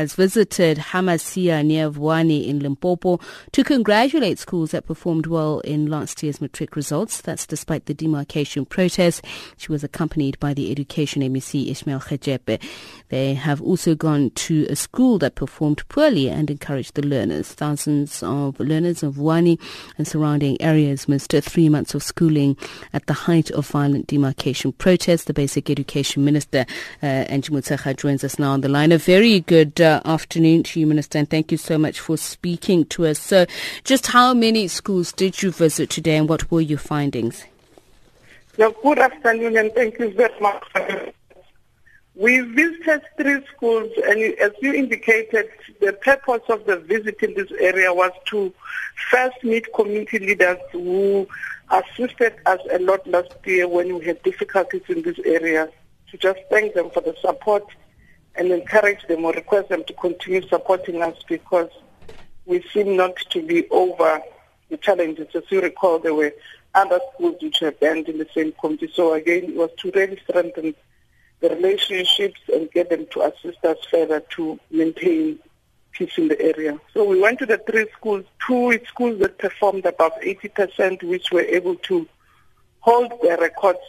has visited Hamasia near Vuwani in Limpopo to congratulate schools that performed well in last year's matric results. That's despite the demarcation protest. She was accompanied by the Education MEC Ishmael Kgetjepe. They have also gone to a school that performed poorly and encouraged the learners. Thousands of learners of Vuwani and surrounding areas missed three months of schooling at the height of violent demarcation protests. The Basic Education Minister, uh, Angie Motshekga, joins us now on the line. A very good uh, afternoon to you, Minister, and thank you so much for speaking to us. So, just how many schools did you visit today, and what were your findings? Yeah, good afternoon, and thank you very much. We visited three schools, and as you indicated, the purpose of the visit in this area was to first meet community leaders who assisted us a lot last year when we had difficulties in this area, to just thank them for the support and encourage them or request them to continue supporting us because we seem not to be over the challenges. As you recall, there were other schools which were banned in the same committee. So again, it was to really strengthen the relationships and get them to assist us further to maintain peace in the area. So we went to the three schools, two schools that performed above 80%, which were able to hold their records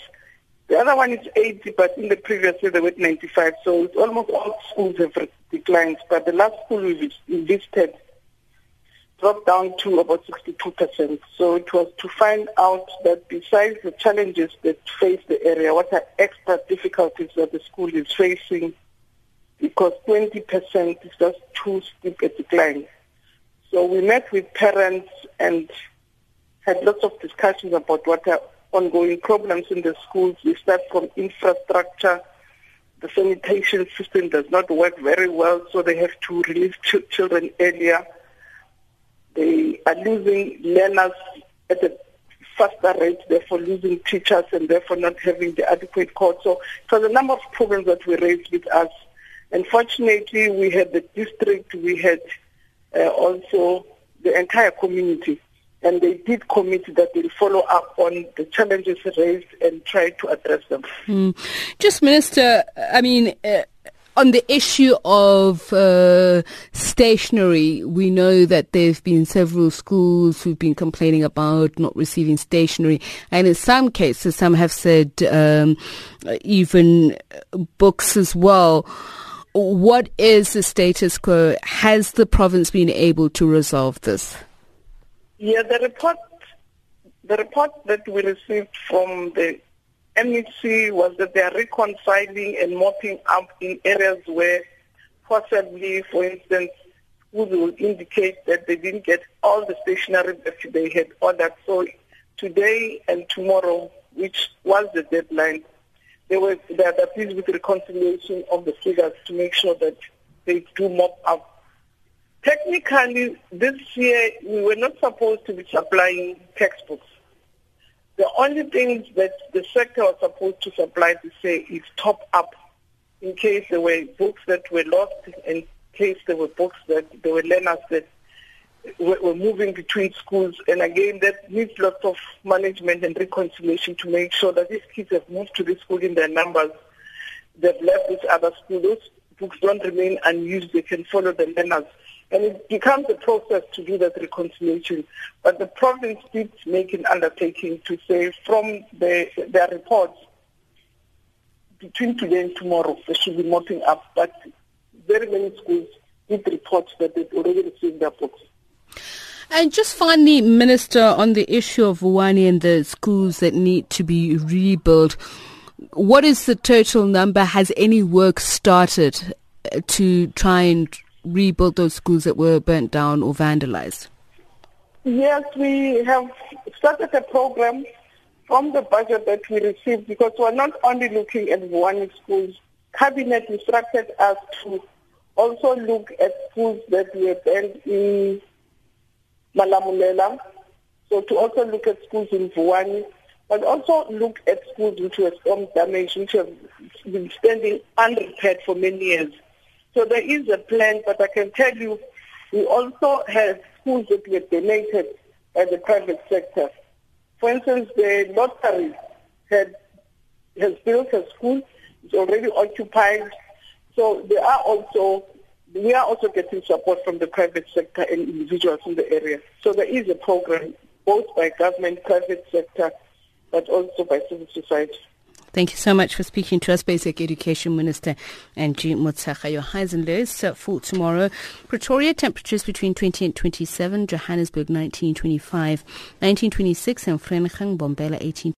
the other one is 80, but in the previous year they were 95. So it's almost all schools have declined. But the last school we visited dropped down to about 62%. So it was to find out that besides the challenges that face the area, what are extra difficulties that the school is facing because 20% is just too steep a decline. So we met with parents and had lots of discussions about what are ongoing problems in the schools. We start from infrastructure. The sanitation system does not work very well, so they have to release ch- children earlier. They are losing learners at a faster rate, therefore losing teachers and therefore not having the adequate court. So was a number of problems that we raised with us. Unfortunately, we had the district, we had uh, also the entire community and they did commit that they'll follow up on the challenges raised and try to address them. Mm. Just, Minister, I mean, uh, on the issue of uh, stationery, we know that there have been several schools who've been complaining about not receiving stationery, and in some cases, some have said um, even books as well. What is the status quo? Has the province been able to resolve this? Yeah, the report, the report that we received from the MEC was that they are reconciling and mopping up in areas where possibly, for instance, schools indicate that they didn't get all the stationery that they had ordered. So today and tomorrow, which was the deadline, they were they are pleased with the reconciliation of the figures to make sure that they do mop up Technically, this year we were not supposed to be supplying textbooks. The only things that the sector was supposed to supply to say is top up in case there were books that were lost, in case there were books that there were learners that were, were moving between schools. And again, that needs lots of management and reconciliation to make sure that these kids have moved to this school in their numbers. They've left this other school. Those books don't remain unused. They can follow the learners. And it becomes a process to do that reconciliation. But the province did make an undertaking to say from the, their reports, between today and tomorrow, they should be mopping up. But very many schools did report that they've already received their books. And just finally, Minister, on the issue of Vuwani and the schools that need to be rebuilt, what is the total number? Has any work started uh, to try and rebuild those schools that were burnt down or vandalized? Yes, we have started a program from the budget that we received because we're not only looking at one schools. Cabinet instructed us to also look at schools that were built in Malamulele, so to also look at schools in Vuwani, but also look at schools which were storm damaged, which have been standing unrepaired for many years. So there is a plan, but I can tell you, we also have schools that were donated by the private sector. For instance, the lottery had, has built a school, it's already occupied. So there are also we are also getting support from the private sector and individuals in the area. So there is a program both by government, private sector, but also by civil society. Thank you so much for speaking to us, Basic Education Minister Angie Motshekga. Your highs and lows for tomorrow. Pretoria temperatures between 20 and 27, Johannesburg 19, 25, 19, 26, and Vereeniging Mbombela 18.